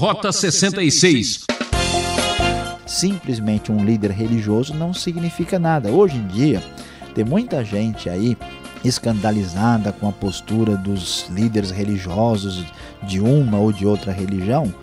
Rota 66. Simplesmente um líder religioso não significa nada. Hoje em dia, tem muita gente aí escandalizada com a postura dos líderes religiosos de uma ou de outra religião.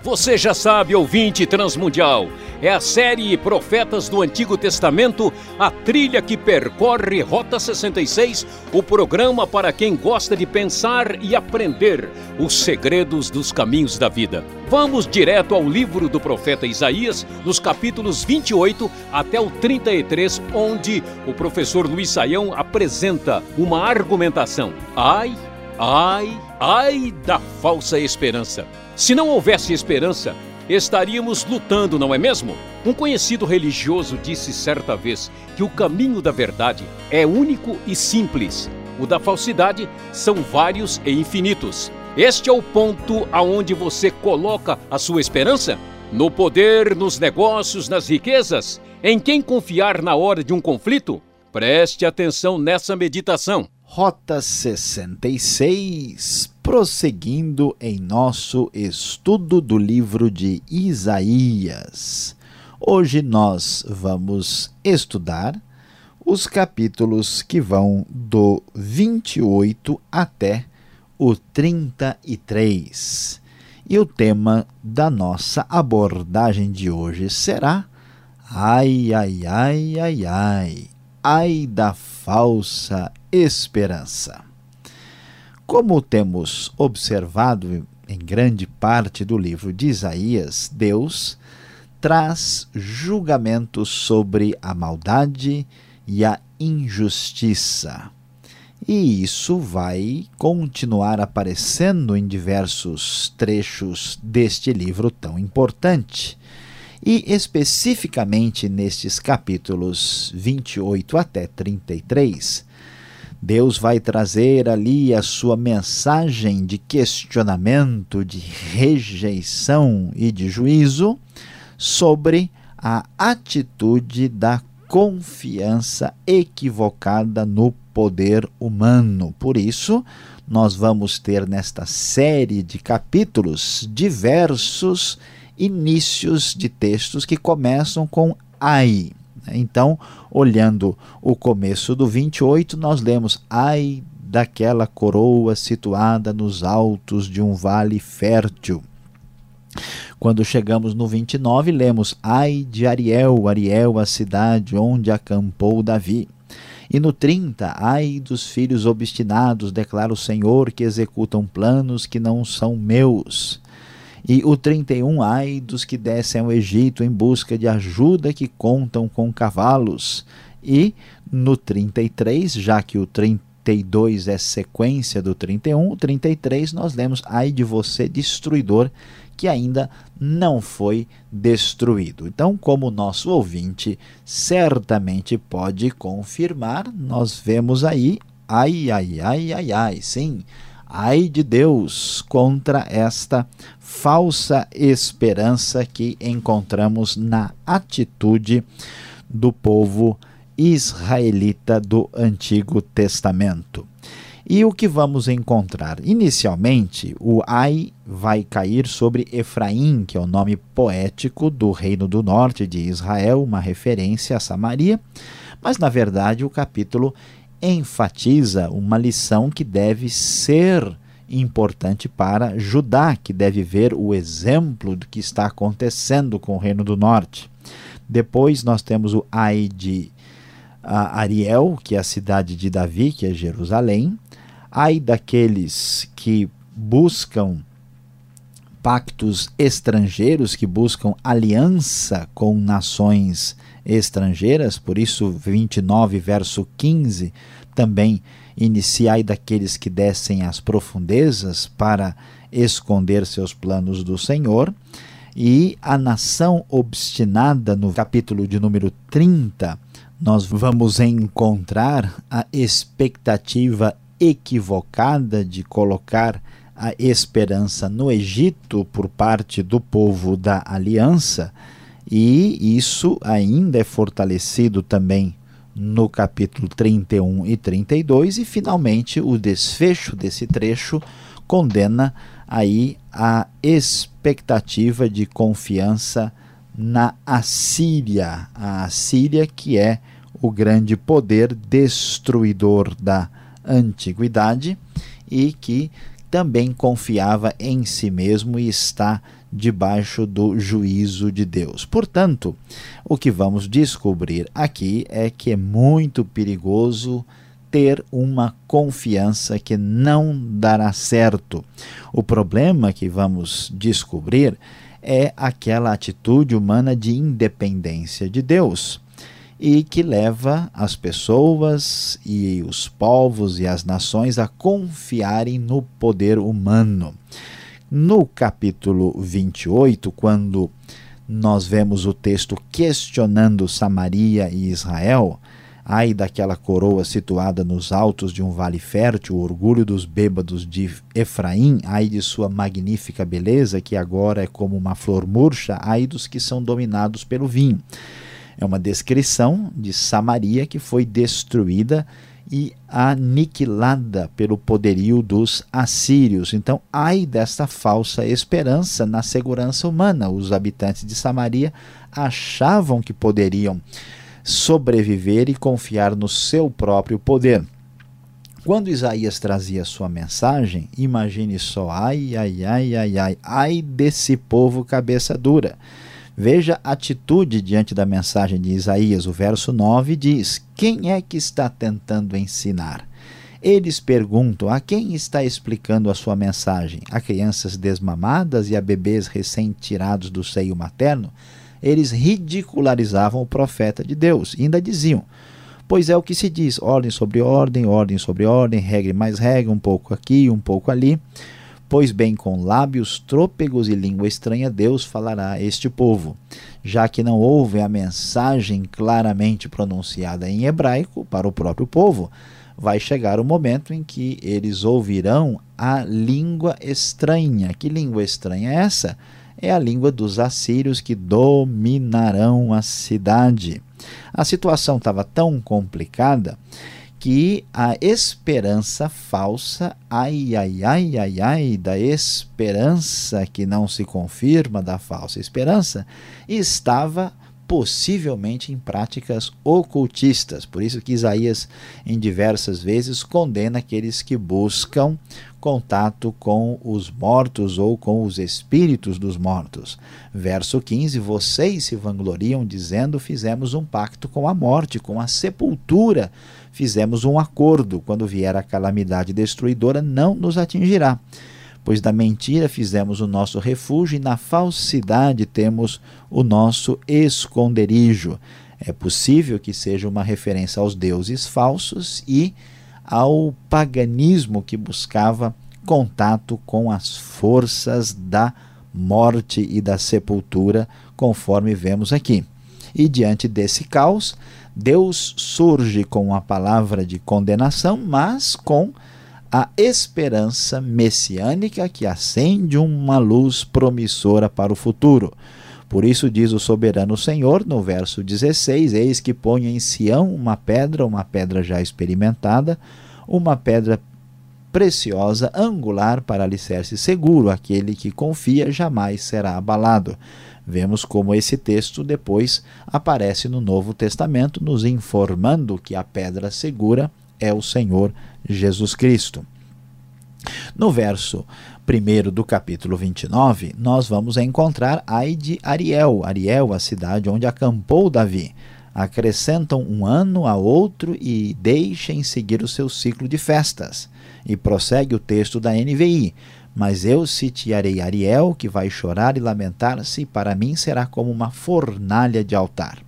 Você já sabe, ouvinte transmundial, é a série Profetas do Antigo Testamento, a trilha que percorre Rota 66, o programa para quem gosta de pensar e aprender os segredos dos caminhos da vida. Vamos direto ao livro do profeta Isaías, nos capítulos 28 até o 33, onde o professor Luiz Saião apresenta uma argumentação. Ai, ai, ai da falsa esperança. Se não houvesse esperança, estaríamos lutando, não é mesmo? Um conhecido religioso disse certa vez que o caminho da verdade é único e simples. O da falsidade são vários e infinitos. Este é o ponto aonde você coloca a sua esperança? No poder, nos negócios, nas riquezas? Em quem confiar na hora de um conflito? Preste atenção nessa meditação. Rota 66, prosseguindo em nosso estudo do livro de Isaías. Hoje nós vamos estudar os capítulos que vão do 28 até o 33. E o tema da nossa abordagem de hoje será Ai, ai, ai, ai, ai, ai da falsa esperança. Como temos observado em grande parte do livro de Isaías, Deus traz julgamentos sobre a maldade e a injustiça. E isso vai continuar aparecendo em diversos trechos deste livro tão importante. E especificamente nestes capítulos 28 até 33, Deus vai trazer ali a sua mensagem de questionamento, de rejeição e de juízo sobre a atitude da confiança equivocada no poder humano. Por isso, nós vamos ter nesta série de capítulos diversos inícios de textos que começam com ai. Então, olhando o começo do 28, nós lemos: Ai daquela coroa situada nos altos de um vale fértil. Quando chegamos no 29, lemos: Ai de Ariel, Ariel, a cidade onde acampou Davi. E no 30, ai dos filhos obstinados, declara o Senhor, que executam planos que não são meus. E o 31, ai dos que descem ao Egito em busca de ajuda que contam com cavalos. E no 33, já que o 32 é sequência do 31, o 33 nós lemos, ai de você destruidor, que ainda não foi destruído. Então, como nosso ouvinte certamente pode confirmar, nós vemos aí, ai, ai, ai, ai, ai, sim, ai de Deus contra esta falsa esperança que encontramos na atitude do povo israelita do Antigo Testamento. E o que vamos encontrar? Inicialmente, o ai vai cair sobre Efraim, que é o nome poético do reino do norte de Israel, uma referência a Samaria, mas na verdade o capítulo enfatiza uma lição que deve ser importante para Judá, que deve ver o exemplo do que está acontecendo com o Reino do Norte. Depois nós temos o Ai de Ariel, que é a cidade de Davi, que é Jerusalém. Ai daqueles que buscam pactos estrangeiros, que buscam aliança com nações estrangeiras, por isso 29 verso 15 também iniciai daqueles que descem às profundezas para esconder seus planos do Senhor. E a nação obstinada, no capítulo de número 30, nós vamos encontrar a expectativa equivocada de colocar a esperança no Egito por parte do povo da aliança E isso ainda é fortalecido também no capítulo 31 e 32 e finalmente o desfecho desse trecho condena aí a expectativa de confiança na Assíria, a Assíria que é o grande poder destruidor da antiguidade e que também confiava em si mesmo e está debaixo do juízo de Deus. Portanto, o que vamos descobrir aqui é que é muito perigoso ter uma confiança que não dará certo. O problema que vamos descobrir é aquela atitude humana de independência de Deus e que leva as pessoas e os povos e as nações a confiarem no poder humano. No capítulo 28, quando nós vemos o texto questionando Samaria e Israel, ai daquela coroa situada nos altos de um vale fértil, o orgulho dos bêbados de Efraim, ai de sua magnífica beleza, que agora é como uma flor murcha, ai dos que são dominados pelo vinho. É uma descrição de Samaria que foi destruída e aniquilada pelo poderio dos assírios. Então, ai desta falsa esperança na segurança humana. Os habitantes de Samaria achavam que poderiam sobreviver e confiar no seu próprio poder. Quando Isaías trazia sua mensagem, imagine só, ai, ai, ai, ai, ai, ai desse povo cabeça dura. Veja a atitude diante da mensagem de Isaías. O verso 9 diz: Quem é que está tentando ensinar? Eles perguntam a quem está explicando a sua mensagem? A crianças desmamadas e a bebês recém-tirados do seio materno? Eles ridicularizavam o profeta de Deus e ainda diziam: Pois é o que se diz: ordem sobre ordem, ordem sobre ordem, regra mais regra, um pouco aqui, um pouco ali. Pois bem, com lábios trôpegos e língua estranha, Deus falará a este povo. Já que não houve a mensagem claramente pronunciada em hebraico para o próprio povo, vai chegar o momento em que eles ouvirão a língua estranha. Que língua estranha é essa? É a língua dos assírios que dominarão a cidade. A situação estava tão complicada que a esperança falsa, ai, ai, ai, ai, ai, da esperança que não se confirma, da falsa esperança, estava possivelmente em práticas ocultistas. Por isso que Isaías, em diversas vezes, condena aqueles que buscam contato com os mortos ou com os espíritos dos mortos. Verso 15: Vocês se vangloriam, dizendo: Fizemos um pacto com a morte, com a sepultura fizemos um acordo: quando vier a calamidade destruidora, não nos atingirá. Pois da mentira fizemos o nosso refúgio e na falsidade temos o nosso esconderijo. É possível que seja uma referência aos deuses falsos e ao paganismo que buscava contato com as forças da morte e da sepultura, conforme vemos aqui. E diante desse caos, Deus surge com a palavra de condenação, mas com a esperança messiânica que acende uma luz promissora para o futuro. Por isso diz o soberano Senhor no verso 16: Eis que ponho em Sião uma pedra, uma pedra já experimentada, uma pedra preciosa, angular para alicerce seguro, aquele que confia jamais será abalado. Vemos como esse texto depois aparece no Novo Testamento, nos informando que a pedra segura é o Senhor Jesus Cristo. No verso 1 do capítulo 29, nós vamos encontrar Ai de Ariel, Ariel, a cidade onde acampou Davi. Acrescentam um ano a outro e deixem seguir o seu ciclo de festas. E prossegue o texto da NVI. Mas eu sitiarei Ariel, que vai chorar e lamentar-se, para mim será como uma fornalha de altar.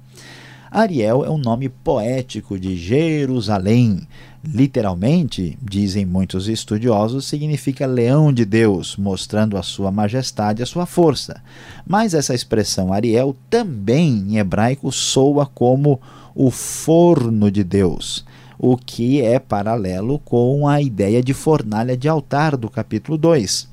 Ariel é um nome poético de Jerusalém. Literalmente, dizem muitos estudiosos, significa leão de Deus, mostrando a sua majestade e a sua força. Mas essa expressão Ariel também em hebraico soa como o forno de Deus o que é paralelo com a ideia de fornalha de altar do capítulo 2.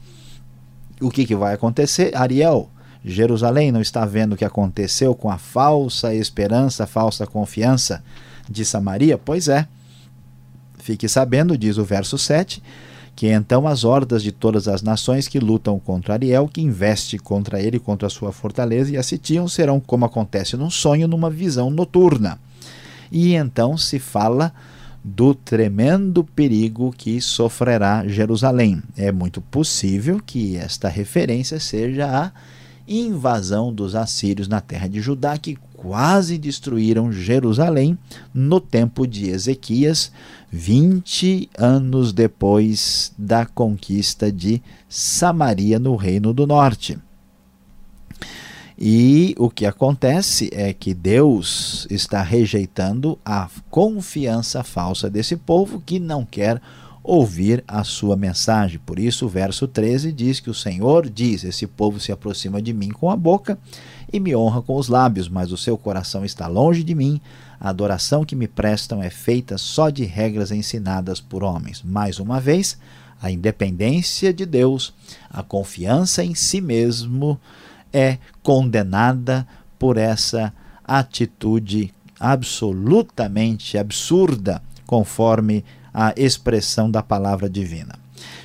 O que, que vai acontecer? Ariel, Jerusalém não está vendo o que aconteceu com a falsa esperança, a falsa confiança de Samaria? Pois é. Fique sabendo, diz o verso 7, que então as hordas de todas as nações que lutam contra Ariel, que investe contra ele, contra a sua fortaleza e a sitiam, serão como acontece num sonho, numa visão noturna. E então se fala do tremendo perigo que sofrerá Jerusalém. É muito possível que esta referência seja a invasão dos assírios na terra de Judá, que quase destruíram Jerusalém no tempo de Ezequias, 20 anos depois da conquista de Samaria no Reino do Norte. E o que acontece é que Deus está rejeitando a confiança falsa desse povo que não quer ouvir a sua mensagem. Por isso, o verso 13 diz que o Senhor diz: Esse povo se aproxima de mim com a boca e me honra com os lábios, mas o seu coração está longe de mim. A adoração que me prestam é feita só de regras ensinadas por homens. Mais uma vez, a independência de Deus, a confiança em si mesmo é condenada por essa atitude absolutamente absurda, conforme a expressão da palavra divina.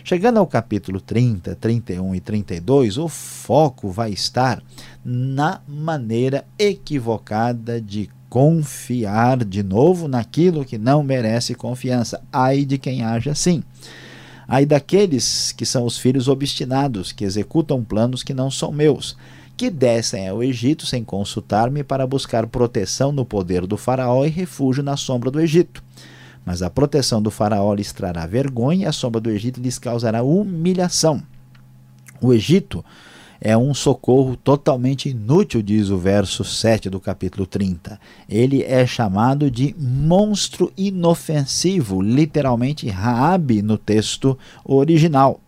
Chegando ao capítulo 30, 31 e 32, o foco vai estar na maneira equivocada de confiar de novo naquilo que não merece confiança. Ai de quem age assim. Ai daqueles que são os filhos obstinados, que executam planos que não são meus que descem ao Egito sem consultar-me para buscar proteção no poder do Faraó e refúgio na sombra do Egito. Mas a proteção do Faraó lhes trará vergonha e a sombra do Egito lhes causará humilhação. O Egito é um socorro totalmente inútil, diz o verso 7 do capítulo 30. Ele é chamado de monstro inofensivo, literalmente Raabe no texto original.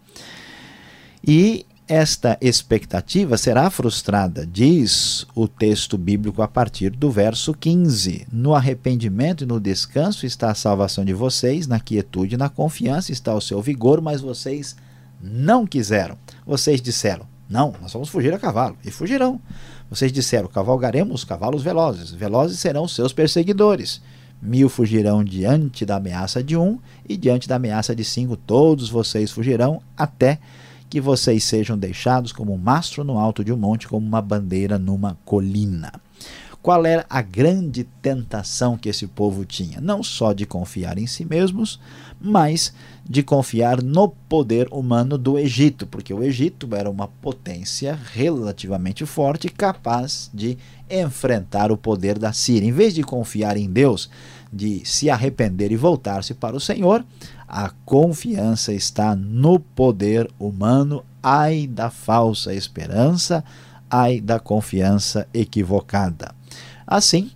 E esta expectativa será frustrada, diz o texto bíblico a partir do verso 15. No arrependimento e no descanso está a salvação de vocês, na quietude e na confiança está o seu vigor, mas vocês não quiseram. Vocês disseram: Não, nós vamos fugir a cavalo, e fugirão. Vocês disseram: Cavalgaremos cavalos velozes, velozes serão seus perseguidores. Mil fugirão diante da ameaça de um, e diante da ameaça de cinco, todos vocês fugirão até que vocês sejam deixados como um mastro no alto de um monte, como uma bandeira numa colina. Qual era a grande tentação que esse povo tinha? Não só de confiar em si mesmos, mas de confiar no poder humano do Egito, porque o Egito era uma potência relativamente forte, capaz de enfrentar o poder da Síria. Em vez de confiar em Deus, de se arrepender e voltar-se para o Senhor, a confiança está no poder humano. Ai da falsa esperança, ai da confiança equivocada. Assim,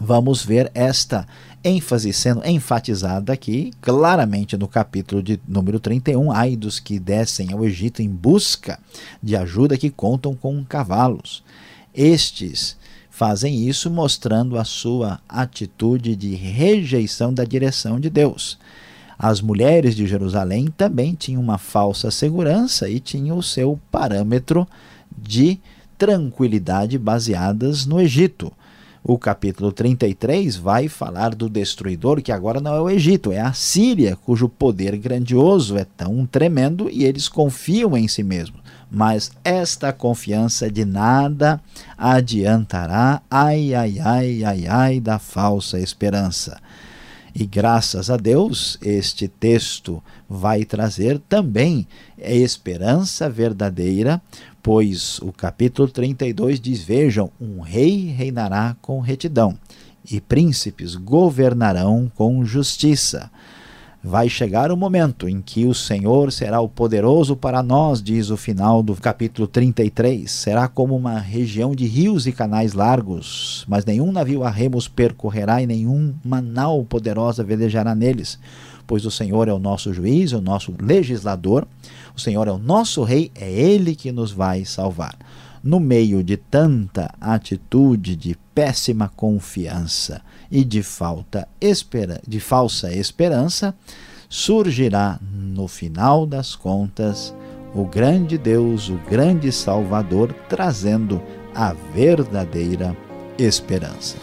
vamos ver esta ênfase sendo enfatizada aqui, claramente no capítulo de número 31, ai dos que descem ao Egito em busca de ajuda que contam com cavalos. Estes fazem isso mostrando a sua atitude de rejeição da direção de Deus. As mulheres de Jerusalém também tinham uma falsa segurança e tinham o seu parâmetro de tranquilidade baseadas no Egito. O capítulo 33 vai falar do destruidor, que agora não é o Egito, é a Síria, cujo poder grandioso é tão tremendo e eles confiam em si mesmos. Mas esta confiança de nada adiantará, ai, ai, ai, ai, ai, da falsa esperança. E graças a Deus, este texto vai trazer também esperança verdadeira, pois o capítulo 32 diz: Vejam, um rei reinará com retidão, e príncipes governarão com justiça. Vai chegar o momento em que o Senhor será o poderoso para nós, diz o final do capítulo 33. Será como uma região de rios e canais largos, mas nenhum navio a remos percorrerá e nenhuma nau poderosa velejará neles. Pois o Senhor é o nosso juiz, é o nosso legislador, o Senhor é o nosso rei, é Ele que nos vai salvar. No meio de tanta atitude de péssima confiança, e de falta de falsa esperança, surgirá no final das contas o grande Deus, o grande Salvador, trazendo a verdadeira esperança.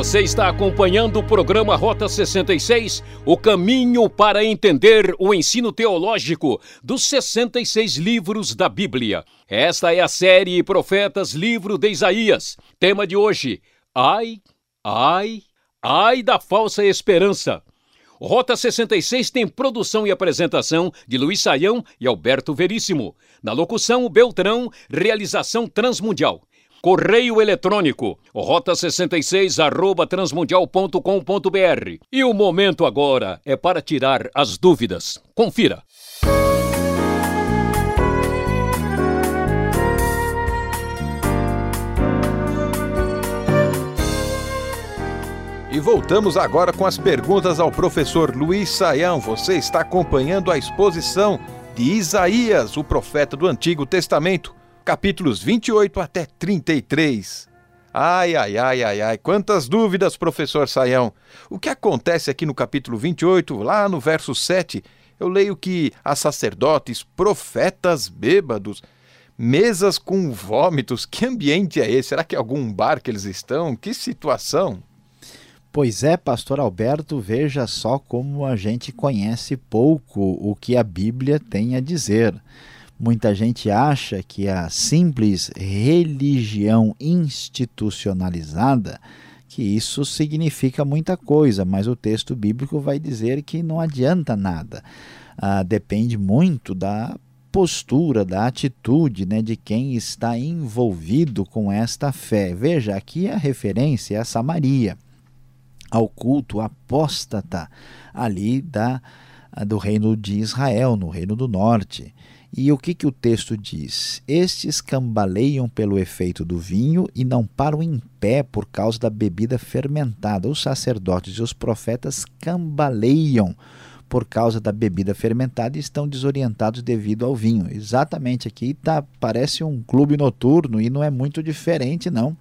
Você está acompanhando o programa Rota 66, o caminho para entender o ensino teológico dos 66 livros da Bíblia. Esta é a série Profetas, livro de Isaías. Tema de hoje: Ai, ai, ai da falsa esperança. Rota 66 tem produção e apresentação de Luiz Saião e Alberto Veríssimo. Na locução, o Beltrão, realização Transmundial. Correio eletrônico, rota66 arroba transmundial.com.br. E o momento agora é para tirar as dúvidas. Confira. E voltamos agora com as perguntas ao professor Luiz Saião. Você está acompanhando a exposição de Isaías, o profeta do Antigo Testamento capítulos 28 até 33. Ai, ai, ai, ai, ai, quantas dúvidas, professor Saião. O que acontece aqui no capítulo 28, lá no verso 7, eu leio que há sacerdotes, profetas bêbados, mesas com vômitos. Que ambiente é esse? Será que é algum bar que eles estão? Que situação? Pois é, pastor Alberto, veja só como a gente conhece pouco o que a Bíblia tem a dizer. Muita gente acha que a simples religião institucionalizada que isso significa muita coisa, mas o texto bíblico vai dizer que não adianta nada. Ah, depende muito da postura, da atitude né, de quem está envolvido com esta fé. Veja, aqui a referência é a Samaria, ao culto apóstata ali da, do reino de Israel, no reino do norte. E o que, que o texto diz? Estes cambaleiam pelo efeito do vinho e não param em pé por causa da bebida fermentada. Os sacerdotes e os profetas cambaleiam por causa da bebida fermentada e estão desorientados devido ao vinho. Exatamente aqui tá, parece um clube noturno e não é muito diferente, não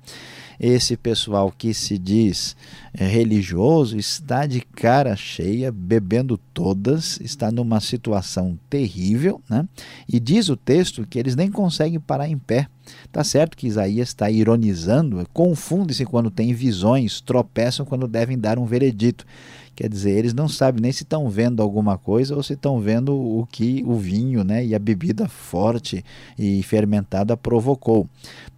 esse pessoal que se diz é, religioso está de cara cheia, bebendo todas, está numa situação terrível, né? E diz o texto que eles nem conseguem parar em pé. Tá certo que Isaías está ironizando, confunde-se quando tem visões, tropeçam quando devem dar um veredito. Quer dizer, eles não sabem nem se estão vendo alguma coisa ou se estão vendo o que o vinho né, e a bebida forte e fermentada provocou.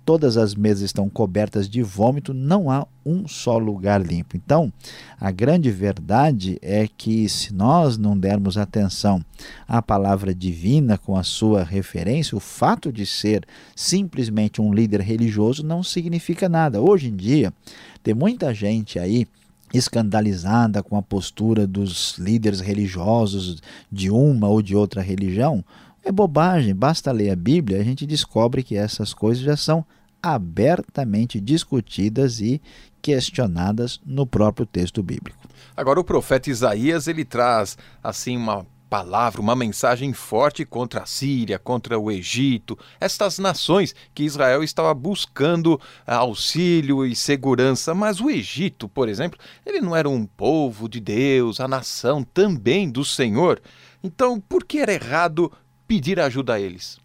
Todas as mesas estão cobertas de vômito, não há um só lugar limpo. Então, a grande verdade é que se nós não dermos atenção à palavra divina com a sua referência, o fato de ser simplesmente um líder religioso não significa nada. Hoje em dia, tem muita gente aí escandalizada com a postura dos líderes religiosos de uma ou de outra religião, é bobagem. Basta ler a Bíblia, a gente descobre que essas coisas já são abertamente discutidas e questionadas no próprio texto bíblico. Agora o profeta Isaías, ele traz assim uma palavra, uma mensagem forte contra a Síria, contra o Egito, estas nações que Israel estava buscando ah, auxílio e segurança. Mas o Egito, por exemplo, ele não era um povo de Deus, a nação também do Senhor. Então, por que era errado pedir ajuda a eles?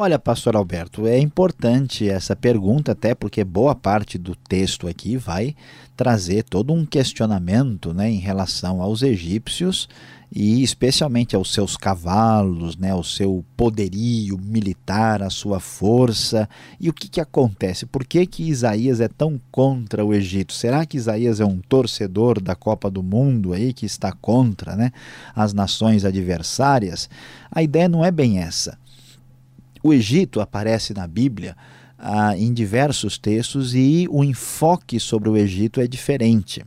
Olha, pastor Alberto, é importante essa pergunta, até porque boa parte do texto aqui vai trazer todo um questionamento né, em relação aos egípcios e especialmente aos seus cavalos, né, ao seu poderio militar, a sua força. E o que, que acontece? Por que, que Isaías é tão contra o Egito? Será que Isaías é um torcedor da Copa do Mundo aí que está contra né, as nações adversárias? A ideia não é bem essa. O Egito aparece na Bíblia ah, em diversos textos e o enfoque sobre o Egito é diferente.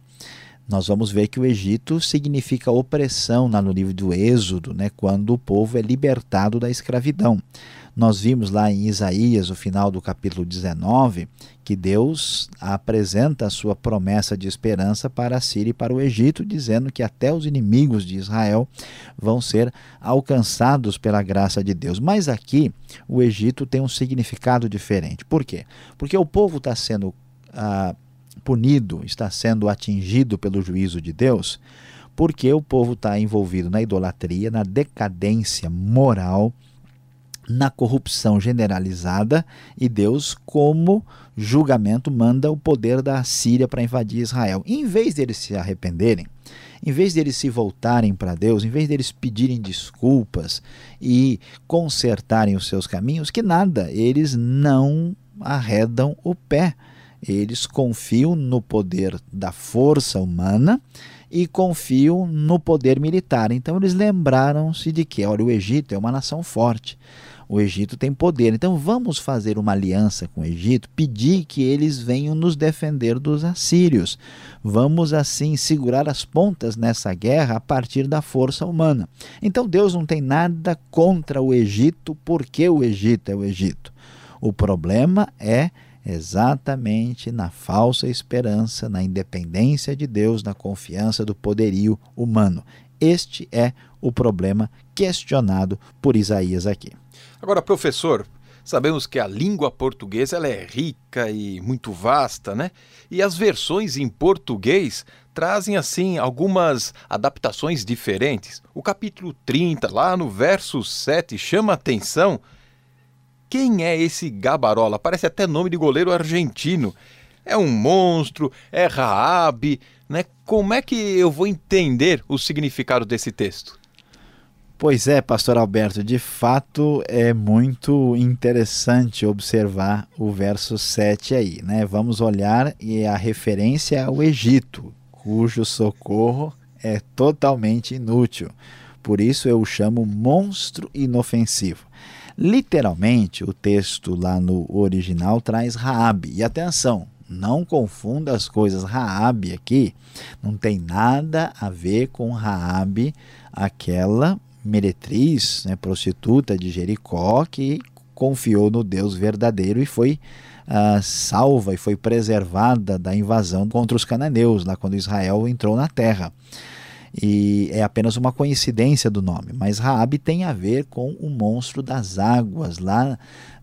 nós vamos ver que o Egito significa opressão lá no livro do Êxodo, né, quando o povo é libertado da escravidão. Nós vimos lá em Isaías, o final do capítulo 19, que Deus apresenta a sua promessa de esperança para a Síria e para o Egito, dizendo que até os inimigos de Israel vão ser alcançados pela graça de Deus. Mas aqui o Egito tem um significado diferente. Por quê? Porque o povo está sendo ah, punido, está sendo atingido pelo juízo de Deus, porque o povo está envolvido na idolatria, na decadência moral na corrupção generalizada e Deus, como julgamento, manda o poder da Síria para invadir Israel. Em vez deles se arrependerem, em vez deles se voltarem para Deus, em vez deles pedirem desculpas e consertarem os seus caminhos, que nada, eles não arredam o pé. Eles confiam no poder da força humana e confiam no poder militar. Então eles lembraram-se de que, olha, o Egito é uma nação forte o Egito tem poder. Então vamos fazer uma aliança com o Egito, pedir que eles venham nos defender dos assírios. Vamos assim segurar as pontas nessa guerra a partir da força humana. Então Deus não tem nada contra o Egito, porque o Egito é o Egito. O problema é exatamente na falsa esperança, na independência de Deus, na confiança do poderio humano. Este é o problema questionado por Isaías aqui. Agora, professor, sabemos que a língua portuguesa ela é rica e muito vasta, né? E as versões em português trazem assim algumas adaptações diferentes. O capítulo 30, lá no verso 7, chama atenção. Quem é esse Gabarola? Parece até nome de goleiro argentino. É um monstro, é Raabe, né? Como é que eu vou entender o significado desse texto? Pois é, pastor Alberto, de fato é muito interessante observar o verso 7 aí, né? Vamos olhar e a referência ao Egito, cujo socorro é totalmente inútil. Por isso eu o chamo monstro inofensivo. Literalmente, o texto lá no original traz Raabe. E atenção, não confunda as coisas. Raabe aqui não tem nada a ver com Raabe, aquela meretriz, né, prostituta de Jericó, que confiou no Deus verdadeiro e foi uh, salva e foi preservada da invasão contra os cananeus, lá quando Israel entrou na terra. E é apenas uma coincidência do nome, mas Raabe tem a ver com o monstro das águas, lá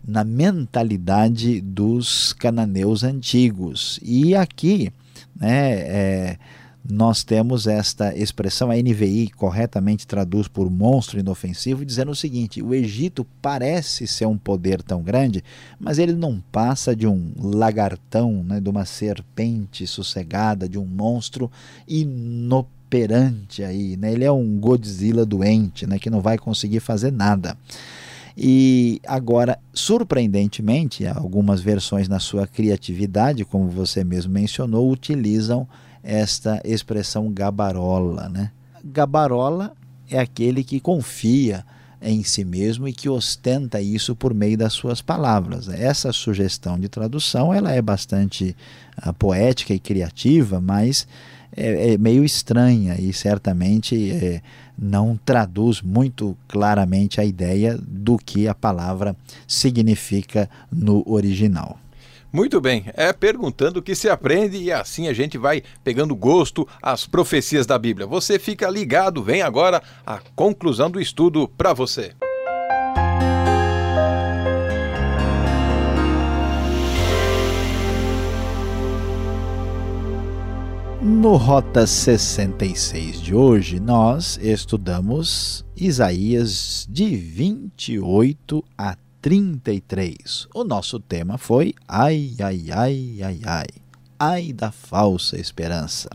na mentalidade dos cananeus antigos. E aqui, né, é, nós temos esta expressão, a NVI corretamente traduz por monstro inofensivo, dizendo o seguinte: o Egito parece ser um poder tão grande, mas ele não passa de um lagartão, né, de uma serpente sossegada, de um monstro inoperante aí, né? Ele é um Godzilla doente, né, que não vai conseguir fazer nada. E agora, surpreendentemente, algumas versões na sua criatividade, como você mesmo mencionou, utilizam esta expressão gabarola. Né? Gabarola é aquele que confia em si mesmo e que ostenta isso por meio das suas palavras. Essa sugestão de tradução ela é bastante uh, poética e criativa, mas é, é, meio estranha e certamente é, não traduz muito claramente a ideia do que a palavra significa no original. Muito bem, é perguntando que se aprende e assim a gente vai pegando gosto às profecias da Bíblia. Você fica ligado, vem agora a conclusão do estudo para você. No Rota 66 de hoje, nós estudamos Isaías de 28 a 33. O nosso tema foi ai, ai, ai, ai, ai, ai da falsa esperança.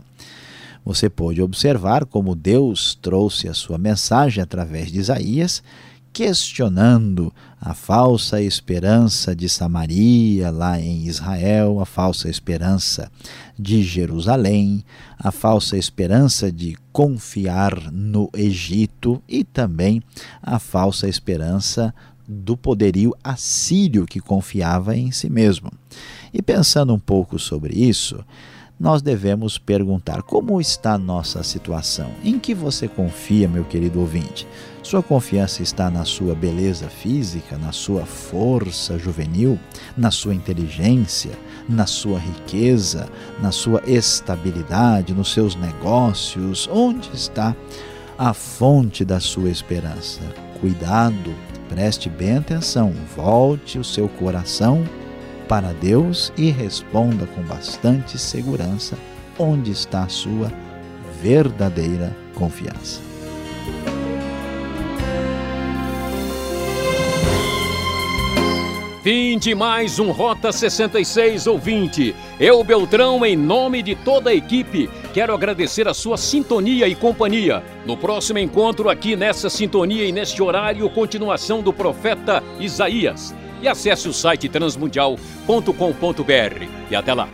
Você pôde observar como Deus trouxe a sua mensagem através de Isaías, questionando a falsa esperança de Samaria, lá em Israel, a falsa esperança de Jerusalém, a falsa esperança de confiar no Egito e também a falsa esperança do poderio assírio que confiava em si mesmo. E pensando um pouco sobre isso, nós devemos perguntar: como está nossa situação? Em que você confia, meu querido ouvinte? Sua confiança está na sua beleza física, na sua força juvenil, na sua inteligência, na sua riqueza, na sua estabilidade, nos seus negócios? Onde está a fonte da sua esperança? Cuidado, preste bem atenção, volte o seu coração para Deus e responda com bastante segurança onde está a sua verdadeira confiança. Fim de mais um Rota 66 ouvinte. Eu, Beltrão, em nome de toda a equipe, quero agradecer a sua sintonia e companhia. No próximo encontro aqui nessa sintonia e neste horário, continuação do profeta Isaías. E acesse o site transmundial.com.br. E até lá.